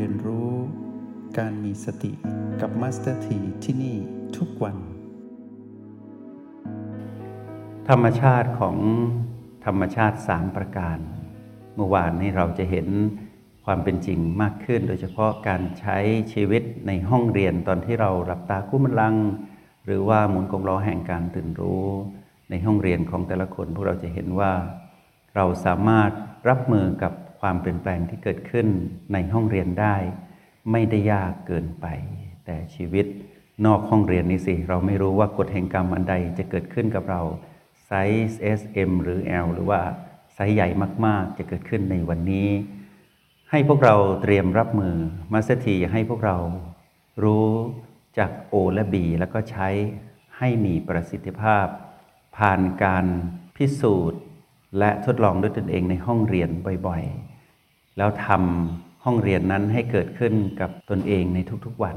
เรียนรู้การมีสติกับมาสเตอร์ทีที่นี่ทุกวัน ธรรมชาติของธรรมชาติสามประการ เมื่อวานนี้เราจะเห็นความเป็นจริงมากขึ้น โดยเฉพาะการใช้ชีวิตในห้องเรียนตอนที่เราหลับตาคู้บัลลังก์ หรือว่าหมุนกงล้อแห่งการตื่นรู้ในห้องเรียนของแต่ละคนพวกเราจะเห็นว่า เราสามารถรับมือกับ ความเปลี่ยนแปลงที่เกิดขึ้นในห้องเรียนได้ ไม่ได้ยากเกินไป แต่ชีวิตนอกห้องเรียนนี่สิ เราไม่รู้ว่ากฎแห่งกรรมอันใดจะเกิดขึ้นกับเราไซส์ S M หรือ L หรือว่าไซส์ใหญ่มาก ๆ จะเกิดขึ้นในวันนี้ ให้พวกเราเตรียมรับมือมาสถีให้พวกเรารู้จาก O และ B แล้วก็ใช้ให้มีประสิทธิภาพ ผ่านการพิสูจน์ และทดลองด้วยตนเองในห้องเรียนบ่อยๆ แล้วทำห้องเรียนนั้นให้เกิดขึ้นกับตนเองในทุกๆวัน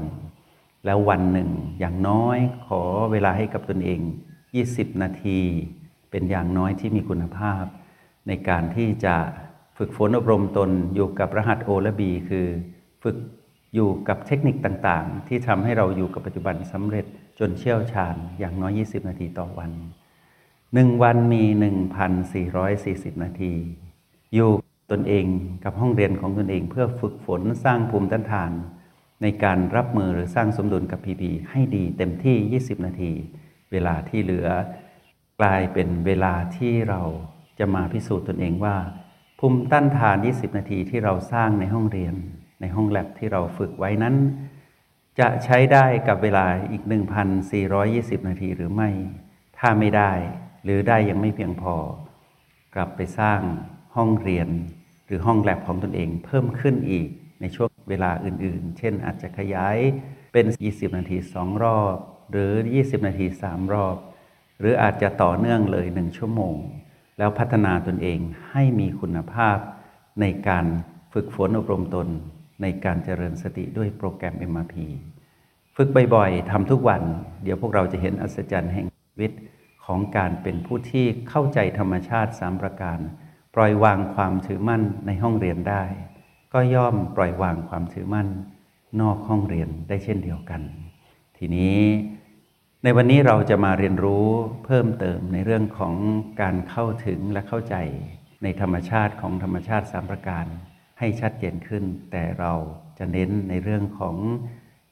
แล้ววันหนึ่งอย่างน้อยขอเวลาให้กับตนเอง 20 นาที เป็นอย่างน้อยที่มีคุณภาพ ในการที่จะฝึกฝนอบรมตนอยู่กับรหัส O และ B คือฝึกอยู่กับเทคนิคต่างๆ ที่ทำให้เราอยู่กับปัจจุบันสำเร็จจนเชี่ยวชาญอย่างน้อย 20 นาทีต่อวันหนึ่งวันมี 1,440 นาที อยู่ ตนเองกับห้องเรียนของตนเองเพื่อฝึกฝนสร้างภูมิต้านทาน ในการรับมือหรือสร้างสมดุลกับพีพีให้ดีเต็มที่ 20 นาที เวลาที่เหลือกลายเป็นเวลาที่เราจะมาพิสูจน์ตนเองว่า ภูมิต้านทาน 20 นาทีที่เราสร้างในห้องเรียน ในห้องแลบที่เราฝึกไว้นั้น จะใช้ได้กับเวลาอีก 1,420 นาทีหรือไม่ ถ้าไม่ได้ หรือได้ยังไม่เพียงพอกลับไปสร้างห้องเรียน รือห้องแลบของตนเองเพิ่มขึ้นอีกในช่วงเวลาอื่นๆ เช่นอาจจะขยายเป็น 20 นาที 2 รอบ หรือ 20 นาที 3 รอบ หรืออาจจะต่อเนื่องเลย 1 ชั่วโมง แล้วพัฒนาตนเองให้มีคุณภาพ ในการฝึกฝนอบรมตน ในการเจริญสติด้วยโปรแกรม MRP ฝึกบ่อยๆทำทุกวัน เดี๋ยวพวกเราจะเห็นอัศจรรย์แห่งชีวิตของการเป็นผู้ที่เข้าใจธรรมชาติสามประการ ปล่อยวางความถือมั่นในห้องเรียนได้ ก็ย่อมปล่อยวางความถือมั่น นอกห้องเรียนได้เช่นเดียวกัน ทีนี้ในวันนี้เราจะมาเรียนรู้เพิ่มเติมในเรื่องของการเข้าถึงและเข้าใจในธรรมชาติของธรรมชาติสามประการ ให้ชัดเจนขึ้น แต่เราจะเน้นในเรื่องของ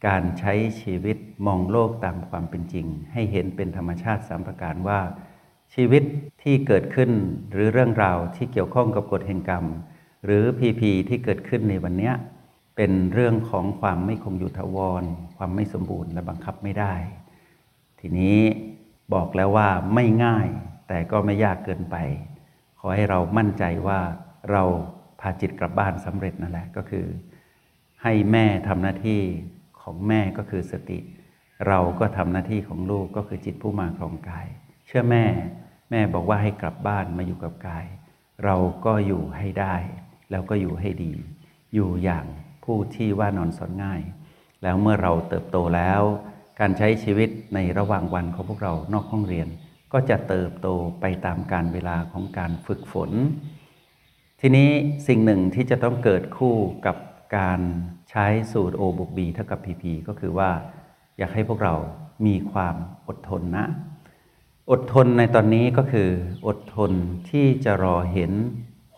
การใช้ชีวิตมองโลกตามความเป็นจริง ให้เห็นเป็นธรรมชาติสามประการว่า ชีวิตที่เกิดขึ้นหรือเรื่องราวที่เกี่ยวข้องกับกฎแห่งกรรม หรือพีพีที่เกิดขึ้นในวันนี้เป็นเรื่องของความไม่คงอยู่ทวร ความไม่สมบูรณ์และบังคับไม่ได้ ทีนี้บอกแล้วว่าไม่ง่ายแต่ก็ไม่ยากเกินไป ขอให้เรามั่นใจว่าเราพาจิตกลับบ้านสำเร็จนั่นแหละก็คือ ให้แม่ทำหน้าที่ของแม่ก็คือสติ เราก็ทำหน้าที่ของลูกก็คือจิตผู้มาครองกาย เชื่อแม่ แม่บอกว่าให้กลับบ้านมาอยู่กับกาย เราก็อยู่ให้ได้ แล้วก็อยู่ให้ดี อยู่อย่างผู้ที่ว่านอนสอนง่าย แล้วเมื่อเราเติบโตแล้ว การใช้ชีวิตในระหว่างวันของพวกเรานอกห้องเรียน ก็จะเติบโตไปตามการเวลาของการฝึกฝน ทีนี้สิ่งหนึ่งที่จะต้องเกิดคู่กับการใช้สูตร O บวก B เท่ากับ PP ก็คือว่า อยากให้พวกเรามีความอดทนนะ อดทนในตอนนี้ก็คือ อดทนที่จะรอเห็น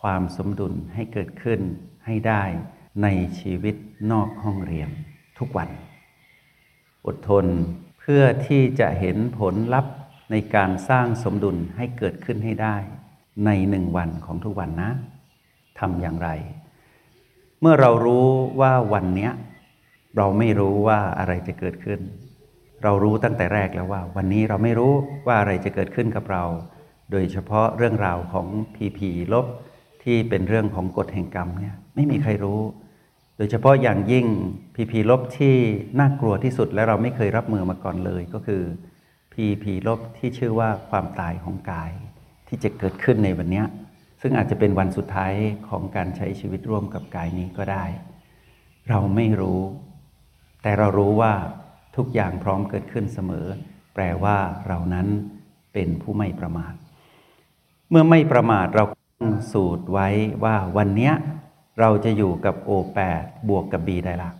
ความสมดุลให้เกิดขึ้นให้ได้ในชีวิตนอกห้องเรียนทุกวัน อดทนเพื่อที่จะเห็นผลลัพธ์ในการสร้างสมดุลให้เกิดขึ้นให้ได้ ในหนึ่งวันของทุกวันนะทำอย่างไร เมื่อเรารู้ว่าวันนี้เราไม่รู้ว่าอะไรจะเกิดขึ้น เรารู้ตั้งแต่แรกแล้วว่า วันนี้เราไม่รู้ว่าอะไรจะเกิดขึ้นกับเรา โดยเฉพาะเรื่องราวของผีผีลบที่เป็นเรื่องของกฎแห่งกรรมเนี่ยไม่มีใครรู้ โดยเฉพาะอย่างยิ่งผีผีลบที่น่ากลัวที่สุดและเราไม่เคยรับมือมาก่อนเลยก็คือผีผีลบที่ชื่อว่าความตายของกาย ที่จะเกิดขึ้นในวันนี้ซึ่งอาจจะเป็นวันสุดท้ายของการใช้ชีวิตร่วมกับกายนี้ก็ได้ เราไม่รู้ แต่เรารู้ว่า ทุกอย่างพร้อมเกิดขึ้นเสมอ แปลว่าเรานั้นเป็นผู้ไม่ประมาท เมื่อไม่ประมาทเราต้องสูตรไว้ว่าวันนี้เราจะอยู่กับ O8 บวกกับ B ได้ละ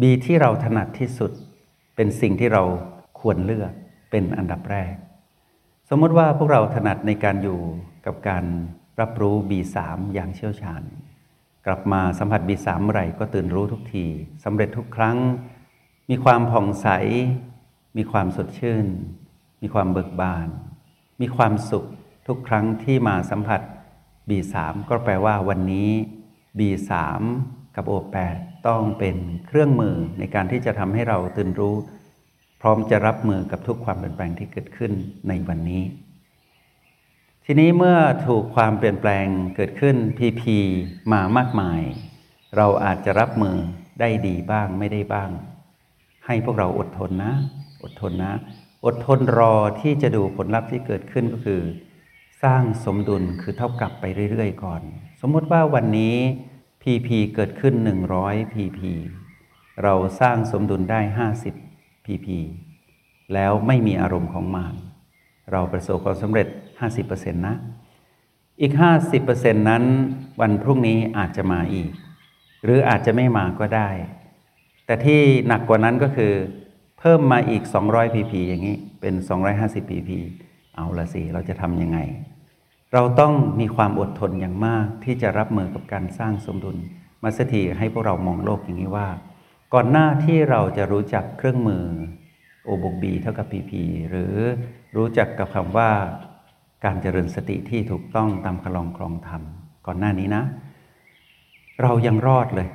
B ที่เราถนัดที่สุด เป็นสิ่งที่เราควรเลือกเป็นอันดับแรก สมมติว่าพวกเราถนัดในการอยู่กับการรับรู้ B3 อย่างเชี่ยวชาญ กลับมาสัมผัส B3 เมื่อไหร่ก็ตื่นรู้ทุกทีสำเร็จทุกครั้ง มีความผ่องใส มีความสดชื่น มีความเบิกบาน มีความสุขทุกครั้งที่มาสัมผัส B3 ก็แปลว่าวันนี้ B3 กับ O8 ต้องเป็นเครื่องมือในการที่จะทำให้เราตื่นรู้ พร้อมจะรับมือกับทุกความเปลี่ยนแปลงที่เกิดขึ้นในวันนี้ ทีนี้เมื่อถูกความเปลี่ยนแปลงเกิดขึ้น PP มามากมาย เราอาจจะรับมือได้ดีบ้างไม่ได้บ้าง ให้พวกเราอดทนนะ อดทนนะ อดทนรอที่จะดูผลลัพธ์ที่เกิดขึ้นก็คือ สร้างสมดุลคือเท่ากับไปเรื่อยๆ ก่อน สมมติว่าวันนี้ PP เกิดขึ้น 100 PP เราสร้างสมดุลได้ 50 PP แล้วไม่มีอารมณ์ของมารเราประสบความสำเร็จ 50%นะ อีก 50%นั้นวันพรุ่งนี้อาจจะมาอีก หรืออาจจะไม่มาก็ได้ แต่ที่หนักกว่านั้นก็คือ เพิ่มมาอีก 200 pp อย่างนี้เป็น 250 pp เอาละสิ เราจะทำยังไง เราต้องมีความอดทนอย่างมากที่จะรับมือกับการสร้างสมดุล มาสถีให้พวกเรามองโลกอย่างนี้ว่า ก่อนหน้าที่เราจะรู้จักเครื่องมือ O บวก B เท่ากับ PP หรือรู้จักกับคำว่าการเจริญสติที่ถูกต้องตามคลองครองธรรมก่อนหน้านี้นะ เรายังรอดเลย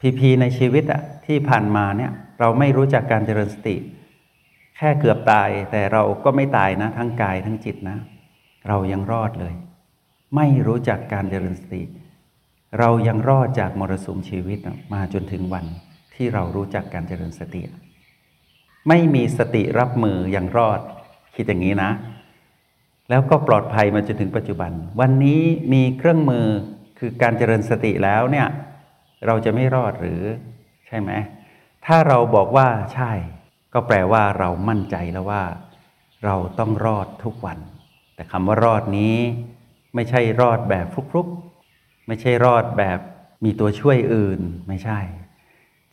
พีพีในชีวิตอะที่ผ่านมาเนี่ยเราไม่รู้จักการเจริญสติ แค่เกือบตายแต่เราก็ไม่ตายนะ ทั้งกายทั้งจิตนะ เรายังรอดเลย ไม่รู้จักการเจริญสติ เรายังรอดจากมรสุมชีวิตมาจนถึงวันที่เรารู้จักการเจริญสติ ไม่มีสติรับมือยังรอด คิดอย่างนี้นะ แล้วก็ปลอดภัยมาจนถึงปัจจุบัน วันนี้มีเครื่องมือคือการเจริญสติแล้วเนี่ย เราจะไม่รอดหรือใช่ไหมถ้าเราบอกว่าใช่ ก็แปลว่าเรามั่นใจแล้วว่า เราต้องรอดทุกวัน แต่คำว่ารอดนี้ ไม่ใช่รอดแบบฟลุกๆ ไม่ใช่รอดแบบมีตัวช่วยอื่นไม่ใช่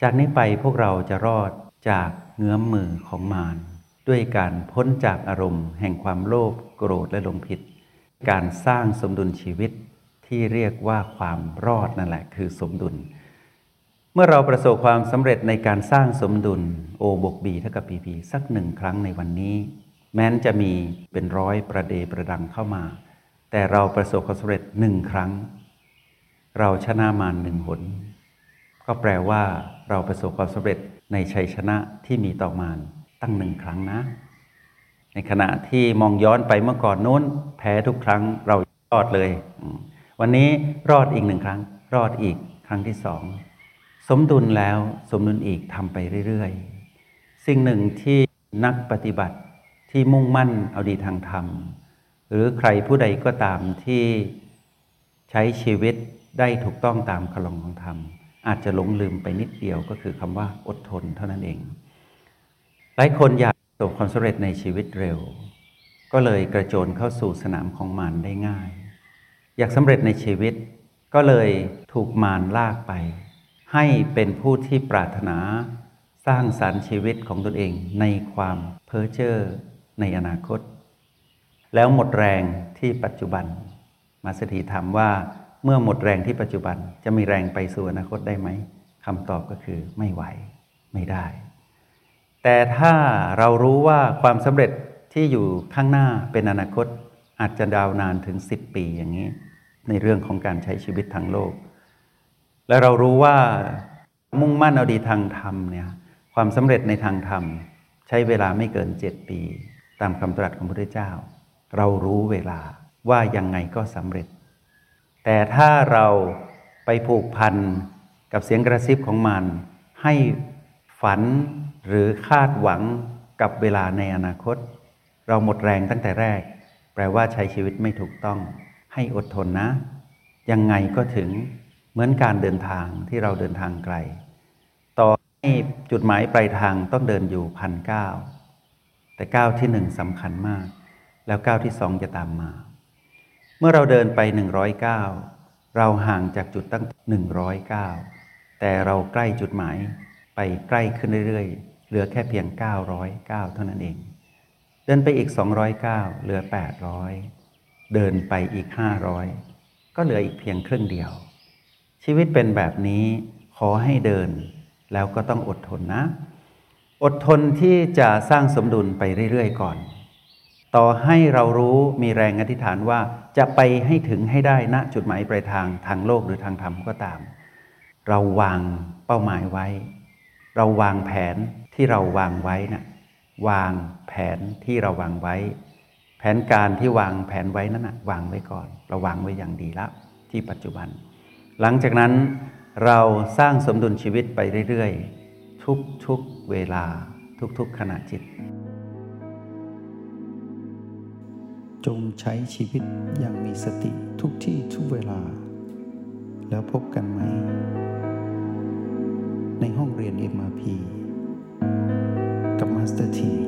จากนี้ไปพวกเราจะรอดจากเงื้อมมือของมารด้วยการพ้นจากอารมณ์แห่งความโลภโกรธและหลงผิด การสร้างสมดุลชีวิตที่เรียกว่าความรอดนั่นแหละคือสมดุล มื่อเราประสบความสำเร็จในการสร้างสมดุล O บวก B เท่ากับ PP สักหนึ่งครั้งในวันนี้ แม้นจะมีเป็นร้อยประเดประดังเข้ามา แต่เราประสบความสำเร็จหนึ่งครั้ง เราชนะมารหนึ่งหน ก็แปลว่า เราประสบความสำเร็จในชัยชนะที่มีต่อมารตั้งหนึ่งครั้งนะ ในขณะที่มองย้อนไปเมื่อก่อนนู้น แพ้ทุกครั้งเรารอดเลย วันนี้รอดอีกหนึ่งครั้ง รอดอีกครั้งที่สอง สมดุลแล้วสมดุลอีกทำไปเรื่อยๆ สิ่งหนึ่งที่นักปฏิบัติที่มุ่งมั่นเอาดีทางธรรม หรือใครผู้ใดก็ตามที่ใช้ชีวิตได้ถูกต้องตามคลองของธรรม อาจจะหลงลืมไปนิดเดียวก็คือคำว่าอดทนเท่านั้นเอง หลายคนอยากประสบความสำเร็จในชีวิตเร็ว ก็เลยกระโจนเข้าสู่สนามของมารได้ง่าย อยากสำเร็จในชีวิต ก็เลยถูกมารลากไป ให้เป็นผู้ที่ปรารถนาสร้างสารรค์ชีวิตของตนเองในความเพ้อเจ้อในอนาคต แล้วหมดแรงที่ปัจจุบัน มาสถีถามว่าเมื่อหมดแรงที่ปัจจุบันจะมีแรงไปสู่อนาคตได้ไหมคำตอบก็คือไม่ไหวไม่ได้ แต่ถ้าเรารู้ว่าความสำเร็จที่อยู่ข้างหน้าเป็นอนาคตอาจจะดาวนานถึง 10 ปีอย่างนี้ ในเรื่องของการใช้ชีวิตทางโลก และเรารู้ว่ามุ่งมั่นเอาดีทางธรรมเนี่ยความสำเร็จในทางธรรม ใช้เวลาไม่เกิน7ปี ตามคำตรัสของพระพุทธเจ้า เรารู้เวลาว่ายังไงก็สำเร็จ แต่ถ้าเราไปผูกพันกับเสียงกระซิบของมัน ให้ฝันหรือคาดหวังกับเวลาในอนาคต เราหมดแรงตั้งแต่แรก แปลว่าใช้ชีวิตไม่ถูกต้อง ให้อดทนนะ ยังไงก็ถึง เหมือนการเดินทางที่เราเดินทางไกล ต่อให้จุดหมายปลายทางต้องเดินอยู่พันเก้าแต่ก้าวที่หนึ่งสำคัญมาก แล้วก้าวที่สองจะตามมา เมื่อเราเดินไปหนึ่งร้อยก้าเราห่างจากจุดตั้ง109แต่เราใกล้จุดหมายไปใกล้ขึ้นเรื่อยๆ เหลือแค่เพียง 909 เท่านั้นเอง เดินไปอีก 209 เหลือ 800 เดินไปอีก 500 ก็เหลืออีกเพียงครึ่งเดียว ชีวิตเป็นแบบนี้ขอให้เดิน แล้วก็ต้องอดทนนะ อดทนที่จะสร้างสมดุลไปเรื่อยๆก่อน ต่อให้เรารู้มีแรงอธิษฐานว่าจะไปให้ถึงให้ได้ณจุดหมายปลายทางทางโลกหรือทางธรรมก็ตาม เราวางเป้าหมายไว้ เราวางแผนที่เราวางไว้นะ่ะวางแผนที่เราวางไว้ แผนการที่วางแผนไว้นั้นนะวางไว้ก่อน เราวางไว้อย่างดีแล้วที่ปัจจุบัน หลังจากนั้นเราสร้างสมดุลชีวิตไปเรื่อยๆ ทุกๆเวลาทุกๆขณะจิต จงใช้ชีวิตอย่างมีสติทุกที่ทุกเวลา แล้วพบกันใหม่ ในห้องเรียน MRP กับมาสเตอร์ที